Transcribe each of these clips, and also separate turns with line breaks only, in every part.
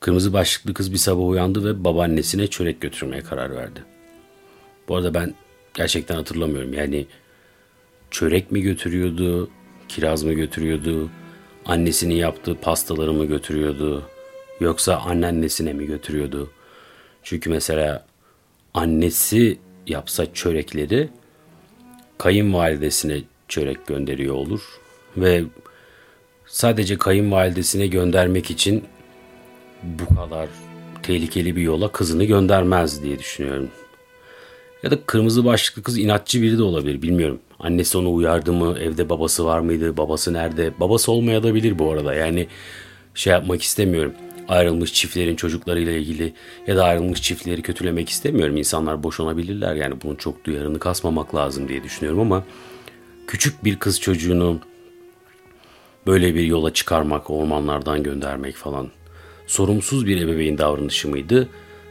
Kırmızı başlıklı kız bir sabah uyandı ve babaannesine çörek götürmeye karar verdi. Bu arada ben gerçekten hatırlamıyorum. Yani çörek mi götürüyordu, kiraz mı götürüyordu, annesinin yaptığı pastaları mı götürüyordu, yoksa anneannesine mi götürüyordu? Çünkü mesela annesi yapsa çörekleri kayınvalidesine çörek gönderiyor olur ve sadece kayınvalidesine göndermek için bu kadar tehlikeli bir yola kızını göndermez diye düşünüyorum. Ya da kırmızı başlıklı kız inatçı biri de olabilir bilmiyorum. Annesi onu uyardı mı? Evde babası var mıydı? Babası nerede? Babası olmayabilir bu arada. Yani şey yapmak istemiyorum. Ayrılmış çiftlerin çocuklarıyla ilgili ya da ayrılmış çiftleri kötülemek istemiyorum. İnsanlar boşanabilirler yani bunun çok duyarını kasmamak lazım diye düşünüyorum ama küçük bir kız çocuğunu böyle bir yola çıkarmak, ormanlardan göndermek falan sorumsuz bir ebeveyn davranışı mıydı?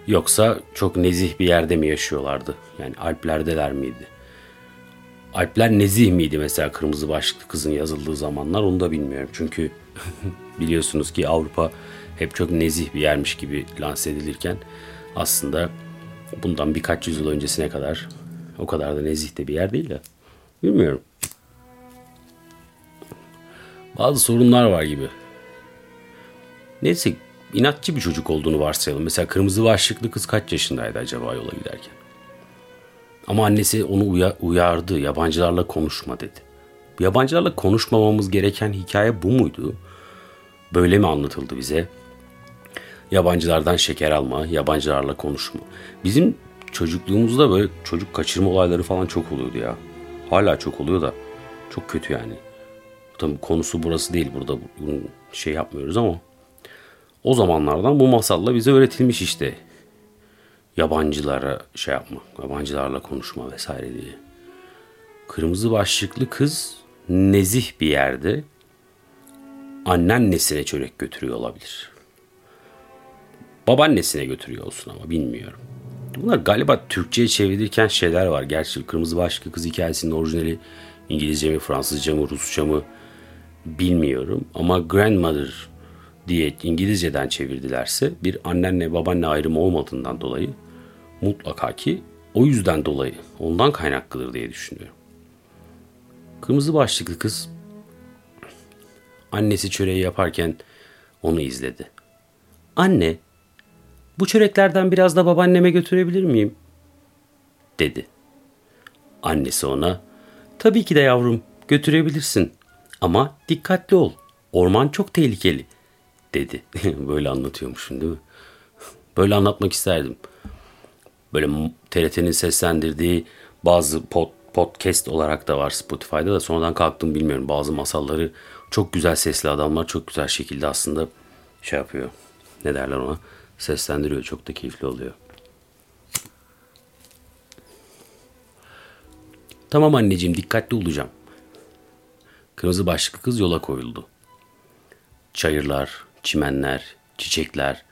Yoksa çok nezih bir yerde mi yaşıyorlardı? Yani Alplerdeler miydi? Alpler nezih miydi mesela kırmızı başlıklı kızın yazıldığı zamanlar onu da bilmiyorum. Çünkü biliyorsunuz ki Avrupa hep çok nezih bir yermiş gibi lanse edilirken aslında bundan birkaç yüzyıl öncesine kadar o kadar da nezih de bir yer değil de. Bilmiyorum. Bazı sorunlar var gibi. Neyse inatçı bir çocuk olduğunu varsayalım. Mesela kırmızı başlıklı kız kaç yaşındaydı acaba yola giderken? Ama annesi onu uya- uyardı. Yabancılarla konuşma dedi. Yabancılarla konuşmamamız gereken hikaye bu muydu? Böyle mi anlatıldı bize? Yabancılardan şeker alma, yabancılarla konuşma. Bizim çocukluğumuzda böyle çocuk kaçırma olayları falan çok oluyordu ya. Hala çok oluyor da çok kötü yani. Tabii konusu burası değil burada bunu şey yapmıyoruz ama o zamanlardan bu masalla bize öğretilmiş işte. Yabancılara şey yapma, yabancılarla konuşma vesaire diye. Kırmızı başlıklı kız nezih bir yerde anneannesine çörek götürüyor olabilir. Babaannesine götürüyor olsun ama bilmiyorum. Bunlar galiba Türkçe'ye çevrilirken şeyler var. Gerçi Kırmızı Başlıklı Kız hikayesinin orijinali İngilizce mi, Fransızca mı, Rusça mı bilmiyorum. Ama grandmother diye İngilizceden çevirdilerse bir annenle babaanne ayrımı olmadığından dolayı mutlaka ki o yüzden dolayı ondan kaynaklıdır diye düşünüyorum. Kırmızı başlıklı kız annesi çöreği yaparken onu izledi. Anne, bu çöreklerden biraz da babaanneme götürebilir miyim? dedi. Annesi ona, tabii ki de yavrum götürebilirsin ama dikkatli ol. Orman çok tehlikeli dedi. Böyle anlatıyormuşum değil mi? Böyle anlatmak isterdim. Böyle TRT'nin seslendirdiği bazı pod, podcast olarak da var Spotify'da da sonradan kalktım bilmiyorum. Bazı masalları çok güzel sesli adamlar çok güzel şekilde aslında şey yapıyor. Ne derler ona? Seslendiriyor. Çok da keyifli oluyor. Tamam anneciğim dikkatli olacağım. Kırmızı başlıklı kız yola koyuldu. Çayırlar, çimenler, çiçekler,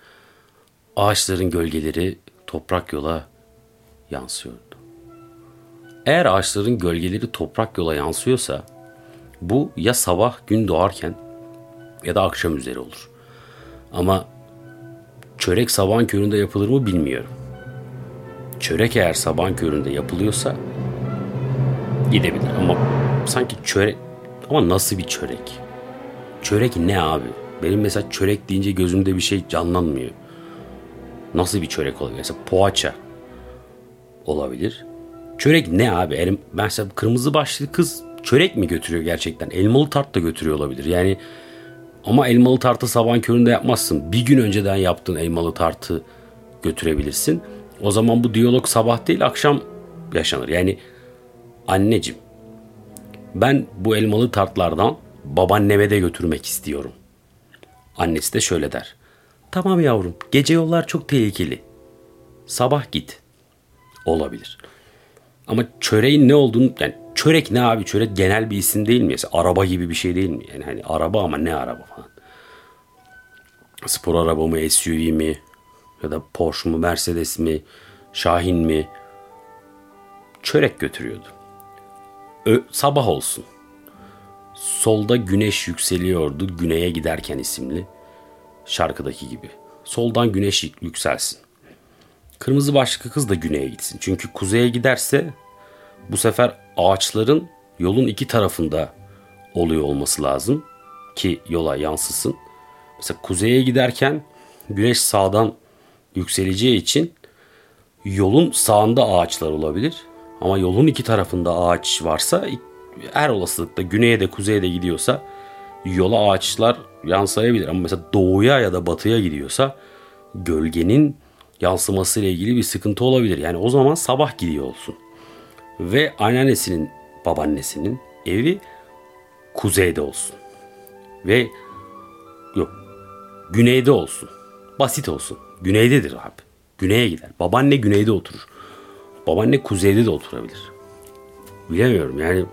ağaçların gölgeleri toprak yola yansıyordu. Eğer ağaçların gölgeleri toprak yola yansıyorsa bu ya sabah gün doğarken ya da akşam üzeri olur. Ama çörek sabahın köründe yapılır mı bilmiyorum. Çörek eğer sabahın köründe yapılıyorsa gidebilir ama sanki çörek ama nasıl bir çörek? Çörek ne abi? Benim mesela çörek deyince gözümde bir şey canlanmıyor. Nasıl bir çörek olabilir? Mesela poğaça olabilir. Çörek ne abi? Elim, mesela kırmızı başlı kız çörek mi götürüyor gerçekten? Elmalı tart da götürüyor olabilir. Yani ama elmalı tartı sabahın köründe yapmazsın. Bir gün önceden yaptığın elmalı tartı götürebilirsin. O zaman bu diyalog sabah değil akşam yaşanır. Yani anneciğim ben bu elmalı tartlardan babaanneme de götürmek istiyorum. Annesi de şöyle der. Tamam yavrum gece yollar çok tehlikeli. Sabah git. Olabilir. Ama çöreğin ne olduğunu yani çörek ne abi çörek genel bir isim değil mi? Mesela araba gibi bir şey değil mi? Yani hani araba ama ne araba falan. Spor araba mı SUV mi? Ya da Porsche mu Mercedes mi? Şahin mi? Çörek götürüyordu. Ö, sabah olsun. Solda güneş yükseliyordu güneye giderken isimli şarkıdaki gibi. soldan güneş yükselsin. Kırmızı başlıklı kız da güneye gitsin. Çünkü kuzeye giderse bu sefer ağaçların yolun iki tarafında oluyor olması lazım ki yola yansısın. Mesela kuzeye giderken güneş sağdan yükseleceği için yolun sağında ağaçlar olabilir. Ama yolun iki tarafında ağaç varsa her olasılıkta güneye de kuzeye de gidiyorsa yola ağaçlar yansıyabilir. Ama mesela doğuya ya da batıya gidiyorsa gölgenin yansıması ile ilgili bir sıkıntı olabilir. Yani o zaman sabah gidiyor olsun. Ve anneannesinin, babaannesinin evi kuzeyde olsun. Ve yok güneyde olsun. Basit olsun. Güneydedir abi. Güneye gider. Babaanne güneyde oturur. Babaanne kuzeyde de oturabilir. Bilemiyorum yani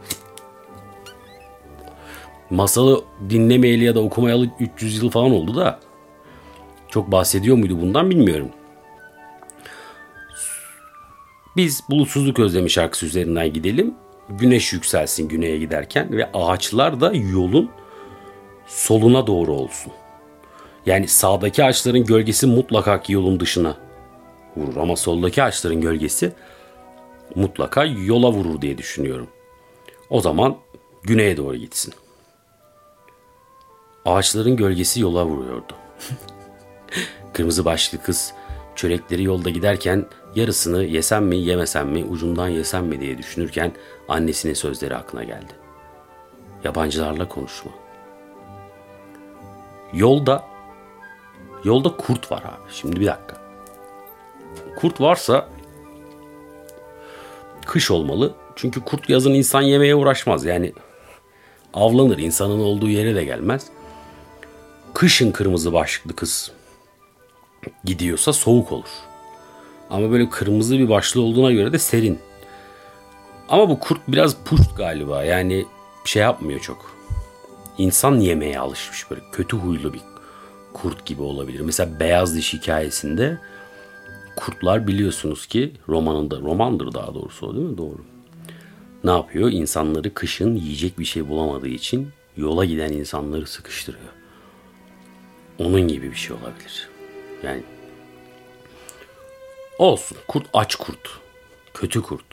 masalı dinlemeyeli ya da okumayalı 300 yıl falan oldu da çok bahsediyor muydu bundan bilmiyorum. Biz bulutsuzluk özlemi şarkısı üzerinden gidelim. Güneş yükselsin güneye giderken ve ağaçlar da yolun soluna doğru olsun. Yani sağdaki ağaçların gölgesi mutlaka yolun dışına vurur ama soldaki ağaçların gölgesi mutlaka yola vurur diye düşünüyorum. O zaman güneye doğru gitsin. Ağaçların gölgesi yola vuruyordu. Kırmızı başlı kız çörekleri yolda giderken yarısını yesem mi yemesem mi ucundan yesem mi diye düşünürken annesinin sözleri aklına geldi. Yabancılarla konuşma. Yolda yolda kurt var abi. Şimdi bir dakika. Kurt varsa kış olmalı. Çünkü kurt yazın insan yemeye uğraşmaz. Yani avlanır. insanın olduğu yere de gelmez. Kışın kırmızı başlıklı kız gidiyorsa soğuk olur. Ama böyle kırmızı bir başlı olduğuna göre de serin. Ama bu kurt biraz puşt galiba. Yani şey yapmıyor çok. İnsan yemeye alışmış böyle kötü huylu bir kurt gibi olabilir. Mesela Beyaz Diş hikayesinde kurtlar biliyorsunuz ki romanında romandır daha doğrusu o değil mi? Doğru. Ne yapıyor? İnsanları kışın yiyecek bir şey bulamadığı için yola giden insanları sıkıştırıyor. Onun gibi bir şey olabilir. Yani olsun. Kurt aç kurt. Kötü kurt.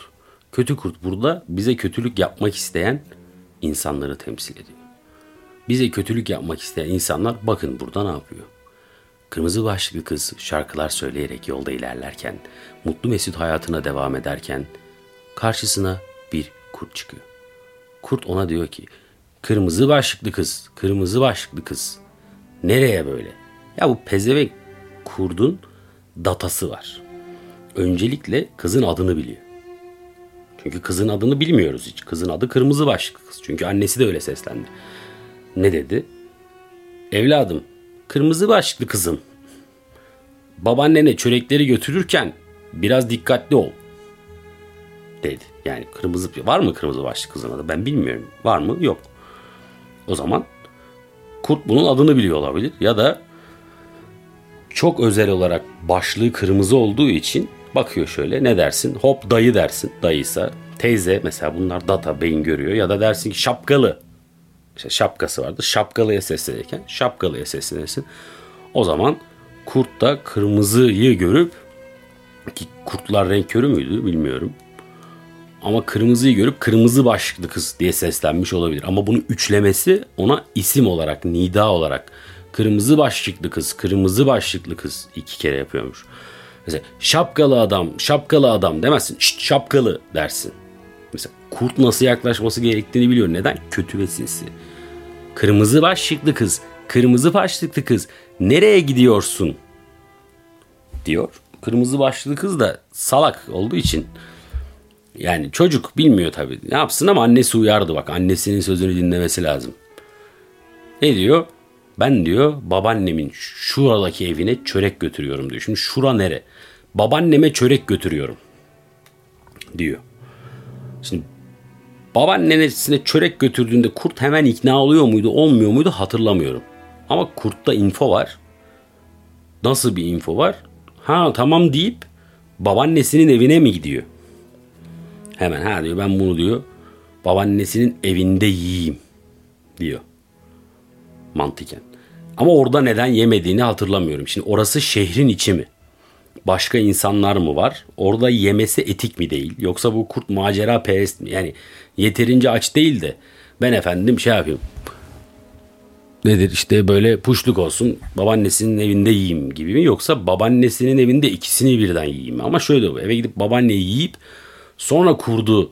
Kötü kurt burada bize kötülük yapmak isteyen insanları temsil ediyor. Bize kötülük yapmak isteyen insanlar bakın burada ne yapıyor. Kırmızı başlıklı kız şarkılar söyleyerek yolda ilerlerken, mutlu mesut hayatına devam ederken karşısına bir kurt çıkıyor. Kurt ona diyor ki, kırmızı başlıklı kız, kırmızı başlıklı kız, nereye böyle? Ya bu pezevenk kurdun datası var. Öncelikle kızın adını biliyor. Çünkü kızın adını bilmiyoruz hiç. Kızın adı kırmızı başlıklı kız. Çünkü annesi de öyle seslendi. Ne dedi? Evladım, kırmızı başlıklı kızım. Babaannene çörekleri götürürken biraz dikkatli ol. Dedi. Yani kırmızı var mı kırmızı başlıklı kızın adı? Ben bilmiyorum. Var mı? Yok. O zaman kurt bunun adını biliyor olabilir ya da çok özel olarak başlığı kırmızı olduğu için bakıyor şöyle ne dersin? Hop dayı dersin. Dayıysa teyze mesela bunlar data beyin görüyor ya da dersin ki şapkalı. İşte şapkası vardı. Şapkalıya seslenirken şapkalıya seslenirsin. O zaman kurt da kırmızıyı görüp ki kurtlar renk körü müydü bilmiyorum. Ama kırmızıyı görüp kırmızı başlıklı kız diye seslenmiş olabilir. Ama bunu üçlemesi ona isim olarak, nida olarak kırmızı başlıklı kız, kırmızı başlıklı kız iki kere yapıyormuş. Mesela şapkalı adam, şapkalı adam demezsin. Şşt şapkalı dersin. Mesela kurt nasıl yaklaşması gerektiğini biliyor. Neden? Kötü ve sinsi. Kırmızı başlıklı kız, kırmızı başlıklı kız nereye gidiyorsun? Diyor. Kırmızı başlıklı kız da salak olduğu için yani çocuk bilmiyor tabii. Ne yapsın ama annesi uyardı bak. Annesinin sözünü dinlemesi lazım. Ne diyor? Ben diyor babaannemin şuradaki evine çörek götürüyorum diyor. Şimdi şura nere? Babaanneme çörek götürüyorum diyor. Şimdi babaannesine çörek götürdüğünde kurt hemen ikna oluyor muydu olmuyor muydu hatırlamıyorum. Ama kurtta info var. Nasıl bir info var? Ha tamam deyip babaannesinin evine mi gidiyor? Hemen ha diyor ben bunu diyor babaannesinin evinde yiyeyim diyor. Mantıken. Ama orada neden yemediğini hatırlamıyorum. Şimdi orası şehrin içi mi? Başka insanlar mı var? Orada yemesi etik mi değil? Yoksa bu kurt macera perest mi? Yani yeterince aç değil de ben efendim şey yapayım. Nedir işte böyle puşluk olsun babaannesinin evinde yiyeyim gibi mi? Yoksa babaannesinin evinde ikisini birden yiyeyim mi? Ama şöyle eve gidip babaanneyi yiyip sonra kurdu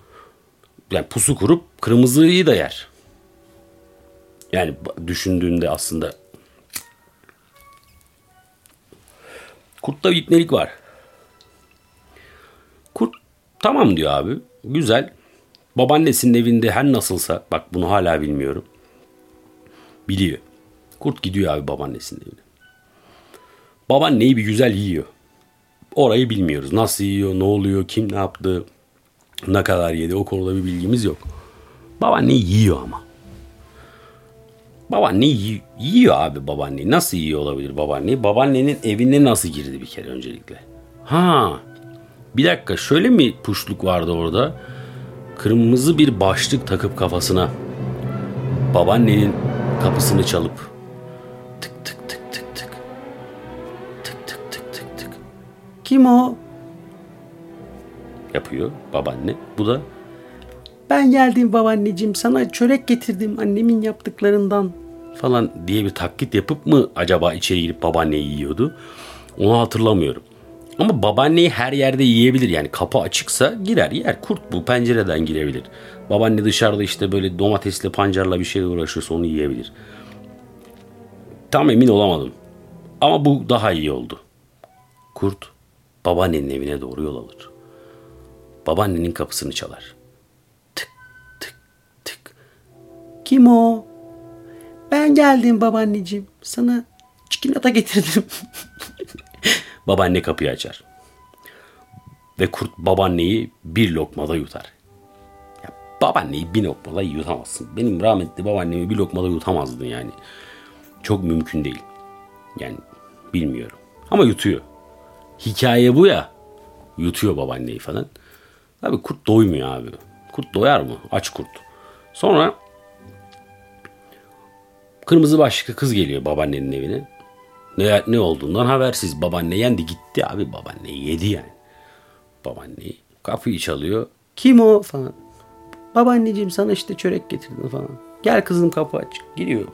yani pusu kurup kırmızıyı da yer. Yani düşündüğünde aslında Kurtta bir ipnelik var. Kurt tamam diyor abi. Güzel. Babaannesinin evinde her nasılsa bak bunu hala bilmiyorum. Biliyor. Kurt gidiyor abi babaannesinin evine. Babaanneyi bir güzel yiyor. Orayı bilmiyoruz. Nasıl yiyor, ne oluyor, kim ne yaptı, ne kadar yedi o konuda bir bilgimiz yok. Babaanneyi yiyor ama. Babaanne yiyor abi babaanneyi. Nasıl yiyor olabilir babaanneyi? Babaannenin evine nasıl girdi bir kere öncelikle? Ha bir dakika şöyle mi puşluk vardı orada? Kırmızı bir başlık takıp kafasına babaannenin kapısını çalıp tık tık tık tık tık tık tık tık tık tık kim o? Yapıyor babaanne. Bu da ben geldim babaanneciğim sana çörek getirdim annemin yaptıklarından falan diye bir taklit yapıp mı acaba içeri girip babaanneyi yiyordu? Onu hatırlamıyorum. Ama babaanneyi her yerde yiyebilir. Yani kapı açıksa girer yer. Kurt bu pencereden girebilir. Babaanne dışarıda işte böyle domatesle pancarla bir şey uğraşıyorsa onu yiyebilir. Tam emin olamadım. Ama bu daha iyi oldu. Kurt babaannenin evine doğru yol alır. Babaannenin kapısını çalar. Kim o? Ben geldim babaanneciğim. Sana çikolata getirdim. Babaanne kapıyı açar. Ve kurt babaanneyi bir lokmada yutar. Ya babaanneyi bir lokmada yutamazsın. Benim rahmetli babaannemi bir lokmada yutamazdın yani. Çok mümkün değil. Yani bilmiyorum. Ama yutuyor. Hikaye bu ya. Yutuyor babaanneyi falan. Abi kurt doymuyor abi. Kurt doyar mı? Aç kurt. Sonra Kırmızı başlıklı kız geliyor babaannenin evine. Ne, ne olduğundan habersiz. Babaanne yendi gitti abi babaanne yedi yani. Babaanneyi kapıyı çalıyor. Kim o falan. Babaanneciğim sana işte çörek getirdim falan. Gel kızım kapı aç. Giriyor.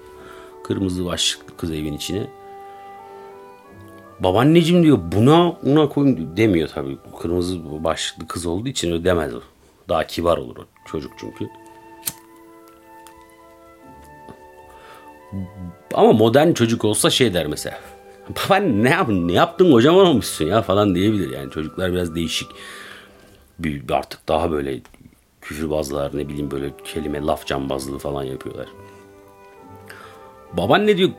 Kırmızı başlıklı kız evin içine. Babaanneciğim diyor buna una koyun demiyor tabii. Kırmızı başlıklı kız olduğu için öyle demez o. Daha kibar olur o çocuk çünkü. Ama modern çocuk olsa şey der mesela. Baba ne, yap, ne yaptın kocaman olmuşsun ya falan diyebilir. Yani çocuklar biraz değişik. Bir, artık daha böyle küfürbazlar ne bileyim böyle kelime laf cambazlığı falan yapıyorlar. Baban ne diyor?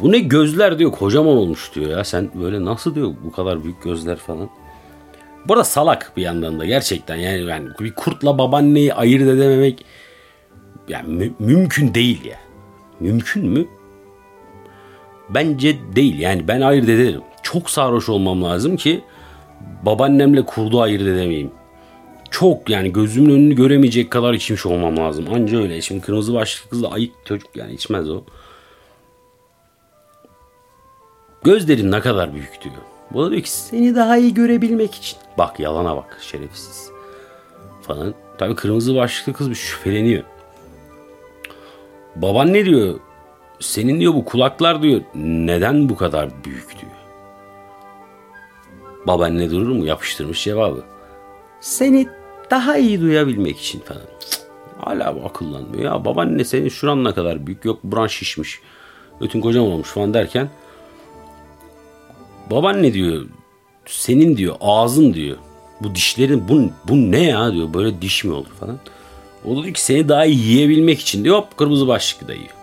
Bu ne gözler diyor kocaman olmuş diyor ya. Sen böyle nasıl diyor bu kadar büyük gözler falan. Bu arada salak bir yandan da gerçekten yani, yani bir kurtla babaanneyi ayırt edememek yani mü- mümkün değil ya. Mümkün mü? Bence değil. Yani ben ayırt ederim. Çok sarhoş olmam lazım ki babaannemle kurdu ayırt edemeyim. Çok yani gözümün önünü göremeyecek kadar içmiş olmam lazım. Anca öyle. Şimdi kırmızı başlıklı kız da ayık çocuk yani içmez o. Gözlerin ne kadar büyük diyor. Bu da diyor ki seni daha iyi görebilmek için. Bak yalana bak şerefsiz. Falan. Tabii kırmızı başlıklı kız bir şüpheleniyor. Baban ne diyor? Senin diyor bu kulaklar diyor neden bu kadar büyük diyor. Baban ne durur mu? Yapıştırmış cevabı. Seni daha iyi duyabilmek için falan. Cık, hala bu akıllanmıyor. Ya babaanne senin şuran ne kadar büyük. Yok buran şişmiş. Ötün kocaman olmuş falan derken. Baban ne diyor? Senin diyor ağzın diyor. Bu dişlerin bu, bu ne ya diyor. Böyle diş mi olur falan. O da diyor ki seni daha iyi yiyebilmek için diyor hop kırmızı başlıklı da yiyor.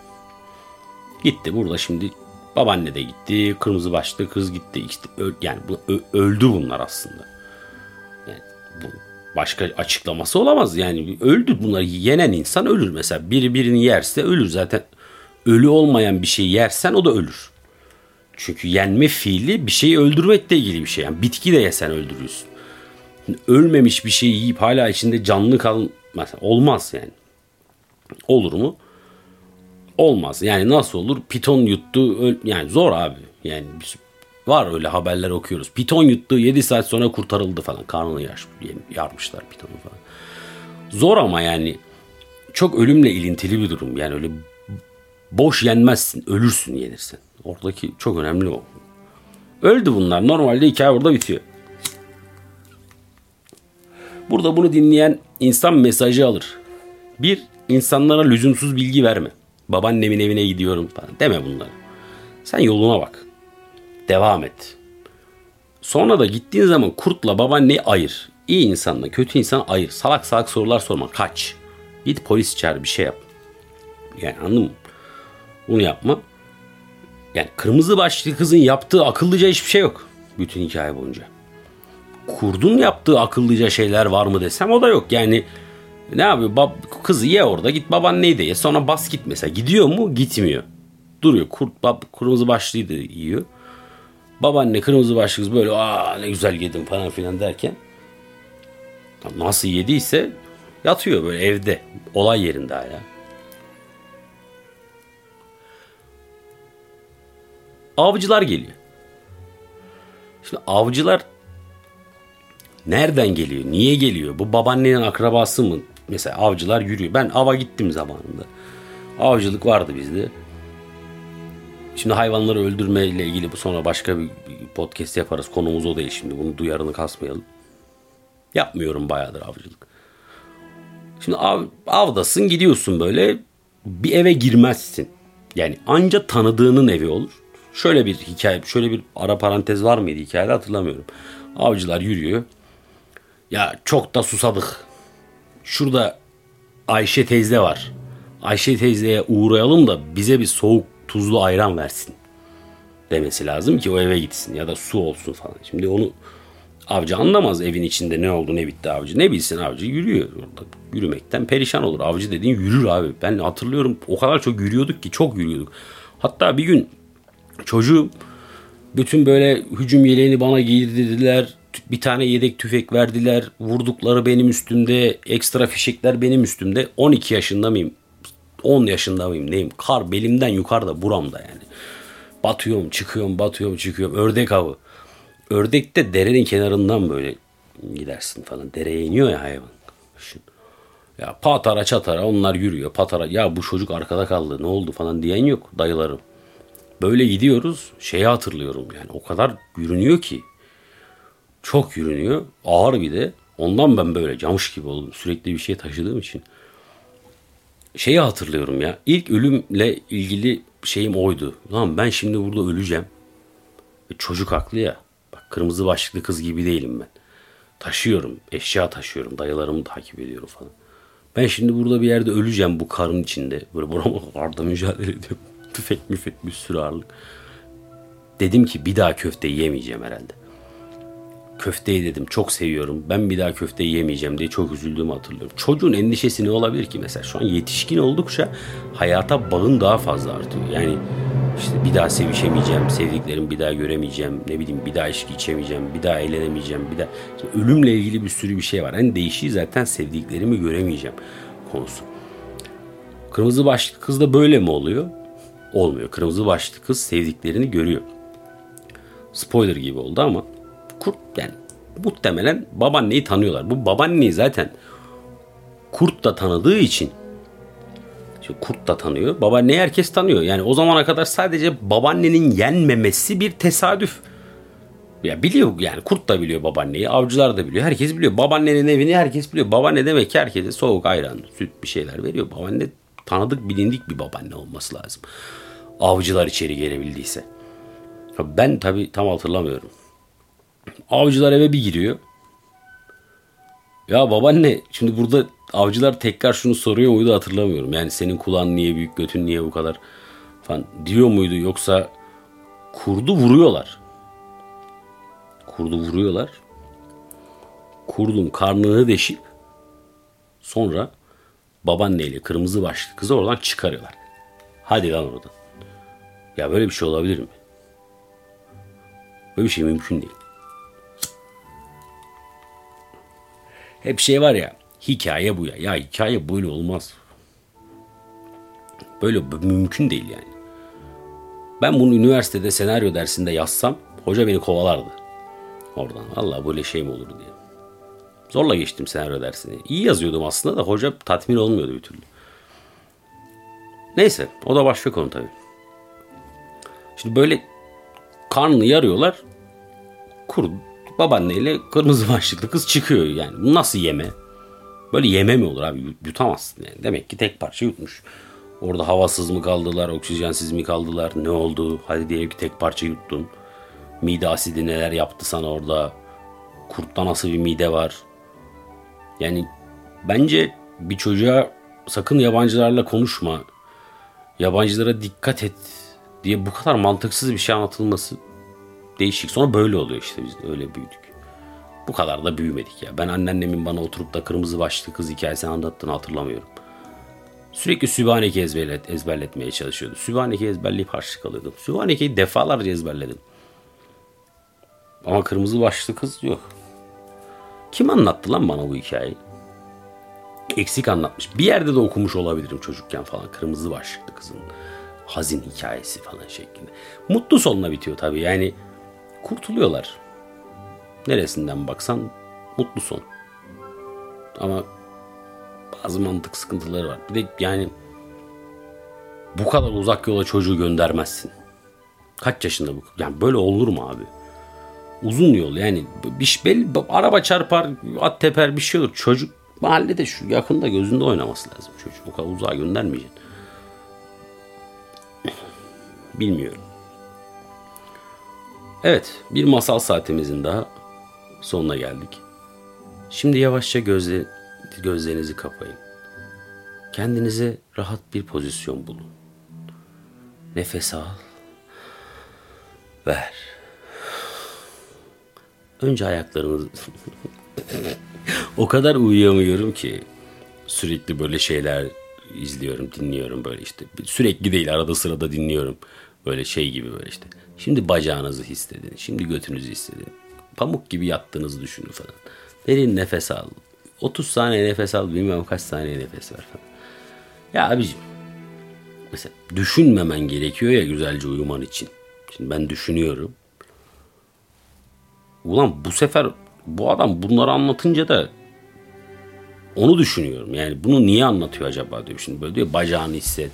Gitti burada şimdi babaanne de gitti kırmızı başlıklı kız gitti işte yani bu, öldü bunlar aslında. Yani bu başka açıklaması olamaz yani öldü bunları yenen insan ölür mesela biri birini yerse ölür zaten ölü olmayan bir şey yersen o da ölür. Çünkü yenme fiili bir şeyi öldürmekle ilgili bir şey. Yani bitki de yesen öldürüyorsun. Ölmemiş bir şeyi yiyip hala içinde canlı kal Mesela olmaz yani. Olur mu? olmaz. Yani nasıl olur? Piton yuttu. öl- Yani zor abi. Yani var öyle haberler okuyoruz. Piton yuttu 7 saat sonra kurtarıldı falan. Karnını yaş, yarmışlar pitonu falan. Zor ama yani çok ölümle ilintili bir durum. Yani öyle boş yenmezsin. Ölürsün yenirsin. Oradaki çok önemli o. Öldü bunlar. Normalde hikaye orada bitiyor. Burada bunu dinleyen insan mesajı alır. Bir, insanlara lüzumsuz bilgi verme. Babaannemin evine gidiyorum falan deme bunları. Sen yoluna bak. Devam et. Sonra da gittiğin zaman kurtla babaanneyi ayır. İyi insanla kötü insan ayır. Salak salak sorular sorma. Kaç. Git polis çağır bir şey yap. Yani anladın mı? Bunu yapma. Yani kırmızı başlı kızın yaptığı akıllıca hiçbir şey yok. Bütün hikaye boyunca. Kurdun yaptığı akıllıca şeyler var mı desem o da yok. Yani ne yapıyor? Bab, kızı ye orada git babaanneyi de ye. Sonra bas git mesela. Gidiyor mu? Gitmiyor. Duruyor. Kurt, bab, kırmızı başlıyı da yiyor. Babaanne kırmızı başlı kız böyle aa ne güzel yedim falan filan derken nasıl yediyse yatıyor böyle evde. Olay yerinde hala. Avcılar geliyor. Şimdi avcılar nereden geliyor? Niye geliyor? Bu babaannenin akrabası mı? Mesela avcılar yürüyor. Ben ava gittim zamanında. Avcılık vardı bizde. Şimdi hayvanları öldürme ile ilgili bu sonra başka bir podcast yaparız. Konumuz o değil şimdi. Bunu duyarını kasmayalım. Yapmıyorum bayağıdır avcılık. Şimdi av, avdasın gidiyorsun böyle bir eve girmezsin. Yani anca tanıdığının evi olur. Şöyle bir hikaye, şöyle bir ara parantez var mıydı hikayede hatırlamıyorum. Avcılar yürüyor. Ya çok da susadık. Şurada Ayşe teyze var. Ayşe teyzeye uğrayalım da bize bir soğuk tuzlu ayran versin demesi lazım ki o eve gitsin ya da su olsun falan. Şimdi onu avcı anlamaz evin içinde ne oldu ne bitti avcı. Ne bilsin avcı yürüyor orada. Yürümekten perişan olur. Avcı dediğin yürür abi. Ben hatırlıyorum o kadar çok yürüyorduk ki çok yürüyorduk. Hatta bir gün çocuğum bütün böyle hücum yeleğini bana giydirdiler. Bir tane yedek tüfek verdiler. Vurdukları benim üstümde. Ekstra fişekler benim üstümde. 12 yaşında mıyım? 10 yaşında mıyım neyim? Kar belimden yukarıda buramda yani. Batıyorum çıkıyorum batıyorum çıkıyorum. Ördek avı. Ördek de derenin kenarından böyle gidersin falan. Dereye iniyor ya hayvan. Düşün. Ya patara çatara onlar yürüyor. Patara ya bu çocuk arkada kaldı ne oldu falan diyen yok dayılarım. Böyle gidiyoruz şeyi hatırlıyorum yani o kadar yürünüyor ki. Çok yürünüyor. Ağır bir de. Ondan ben böyle camış gibi oldum. Sürekli bir şey taşıdığım için şeyi hatırlıyorum ya. İlk ölümle ilgili şeyim oydu. Lan ben şimdi burada öleceğim. E, çocuk haklı ya. Bak kırmızı başlıklı kız gibi değilim ben. Taşıyorum. Eşya taşıyorum. Dayılarımı takip ediyorum falan. Ben şimdi burada bir yerde öleceğim bu karın içinde. Böyle burama mücadele ediyorum. Tüfek müfek bir sürü ağırlık. Dedim ki bir daha köfte yemeyeceğim herhalde. Köfteyi dedim çok seviyorum. Ben bir daha köfte yemeyeceğim diye çok üzüldüğümü hatırlıyorum. Çocuğun endişesi ne olabilir ki mesela? Şu an yetişkin oldukça hayata bağın daha fazla artıyor. Yani işte bir daha sevişemeyeceğim, sevdiklerimi bir daha göremeyeceğim, ne bileyim bir daha içki içemeyeceğim, bir daha eğlenemeyeceğim, bir daha... Ölümle ilgili bir sürü bir şey var. En değişiği zaten sevdiklerimi göremeyeceğim konusu. Kırmızı başlıklı kız da böyle mi oluyor? Olmuyor. Kırmızı başlıklı kız sevdiklerini görüyor. Spoiler gibi oldu ama kurt yani muhtemelen babaanneyi tanıyorlar. Bu babaanneyi zaten kurt da tanıdığı için Şimdi kurt da tanıyor. Babaanneyi herkes tanıyor. Yani o zamana kadar sadece babaannenin yenmemesi bir tesadüf. Ya biliyor yani kurt da biliyor babaanneyi, avcılar da biliyor. Herkes biliyor. Babaannenin evini herkes biliyor. Babaanne demek ki herkese soğuk ayran, süt bir şeyler veriyor. Babaanne tanıdık, bilindik bir babaanne olması lazım. Avcılar içeri gelebildiyse. Ben tabii tam hatırlamıyorum. Avcılar eve bir giriyor. Ya babaanne şimdi burada avcılar tekrar şunu soruyor muydu hatırlamıyorum. Yani senin kulağın niye büyük götün niye bu kadar falan diyor muydu yoksa kurdu vuruyorlar. Kurdu vuruyorlar. Kurdun karnını deşip sonra babaanneyle kırmızı başlı kızı oradan çıkarıyorlar. Hadi lan oradan. Ya böyle bir şey olabilir mi? Böyle bir şey mümkün değil. Hep şey var ya hikaye bu ya. Ya hikaye böyle olmaz. Böyle mümkün değil yani. Ben bunu üniversitede senaryo dersinde yazsam hoca beni kovalardı. Oradan Allah böyle şey mi olur diye. Zorla geçtim senaryo dersini. İyi yazıyordum aslında da hoca tatmin olmuyordu bir türlü. Neyse o da başka konu tabii. Şimdi böyle karnını yarıyorlar. Kur babaanneyle kırmızı başlıklı kız çıkıyor yani. Bu nasıl yeme? Böyle yeme mi olur abi? Yutamazsın yani. Demek ki tek parça yutmuş. Orada havasız mı kaldılar, oksijensiz mi kaldılar, ne oldu? Hadi diyelim ki tek parça yuttun. Mide asidi neler yaptı sana orada? Kurtta nasıl bir mide var? Yani bence bir çocuğa sakın yabancılarla konuşma. Yabancılara dikkat et diye bu kadar mantıksız bir şey anlatılması değişik. Sonra böyle oluyor işte biz öyle büyüdük. Bu kadar da büyümedik ya. Ben anneannemin bana oturup da kırmızı başlı kız hikayesini anlattığını hatırlamıyorum. Sürekli Sübhaneke ezberlet, ezberletmeye çalışıyordu. Sübhaneke ezberleyip harçlık alıyordum. Sübhaneke'yi defalarca ezberledim. Ama kırmızı başlı kız yok. Kim anlattı lan bana bu hikayeyi? Eksik anlatmış. Bir yerde de okumuş olabilirim çocukken falan. Kırmızı başlıklı kızın hazin hikayesi falan şeklinde. Mutlu sonla bitiyor tabii. Yani kurtuluyorlar. Neresinden baksan mutlu son. Ama bazı mantık sıkıntıları var. Bir de yani bu kadar uzak yola çocuğu göndermezsin. Kaç yaşında bu? Yani böyle olur mu abi? Uzun yol yani bir belli, araba çarpar, at teper bir şey olur. Çocuk mahallede şu yakında gözünde oynaması lazım çocuk. O kadar uzağa göndermeyeceksin. Bilmiyorum. Evet, bir masal saatimizin daha sonuna geldik. Şimdi yavaşça gözle, gözlerinizi kapayın. Kendinize rahat bir pozisyon bulun. Nefes al. Ver. Önce ayaklarınızı... o kadar uyuyamıyorum ki sürekli böyle şeyler izliyorum, dinliyorum böyle işte. Sürekli değil, arada sırada dinliyorum. Böyle şey gibi böyle işte. Şimdi bacağınızı hissedin, şimdi götünüzü hissedin. Pamuk gibi yattığınızı düşünün falan. Derin nefes al. 30 saniye nefes al, bilmem kaç saniye nefes ver falan. Ya abicim, mesela düşünmemen gerekiyor ya güzelce uyuman için. Şimdi ben düşünüyorum. Ulan bu sefer bu adam bunları anlatınca da onu düşünüyorum. Yani bunu niye anlatıyor acaba diyor. Şimdi böyle diyor bacağını hisset.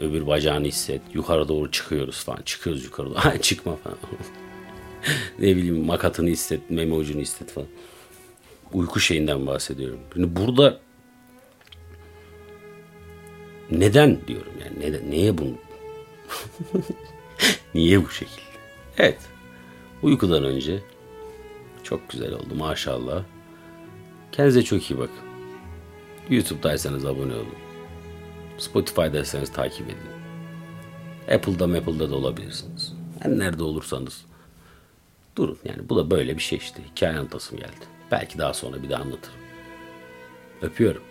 Öbür bacağını hisset. Yukarı doğru çıkıyoruz falan. Çıkıyoruz yukarı doğru. Çıkma falan. ne bileyim makatını hisset, meme ucunu hisset falan. Uyku şeyinden bahsediyorum. Şimdi burada neden diyorum yani neden, neye bunu niye bu şekilde? Evet. Uykudan önce çok güzel oldu maşallah. Kendinize çok iyi bakın. YouTube'daysanız abone olun. Spotify'daysanız takip edin. Apple'da Apple'da da olabilirsiniz. Yani nerede olursanız durun. Yani bu da böyle bir şey işte. Hikaye anlatasım geldi. Belki daha sonra bir daha anlatırım. Öpüyorum.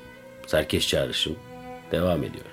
Serkeş çağrışım devam ediyor.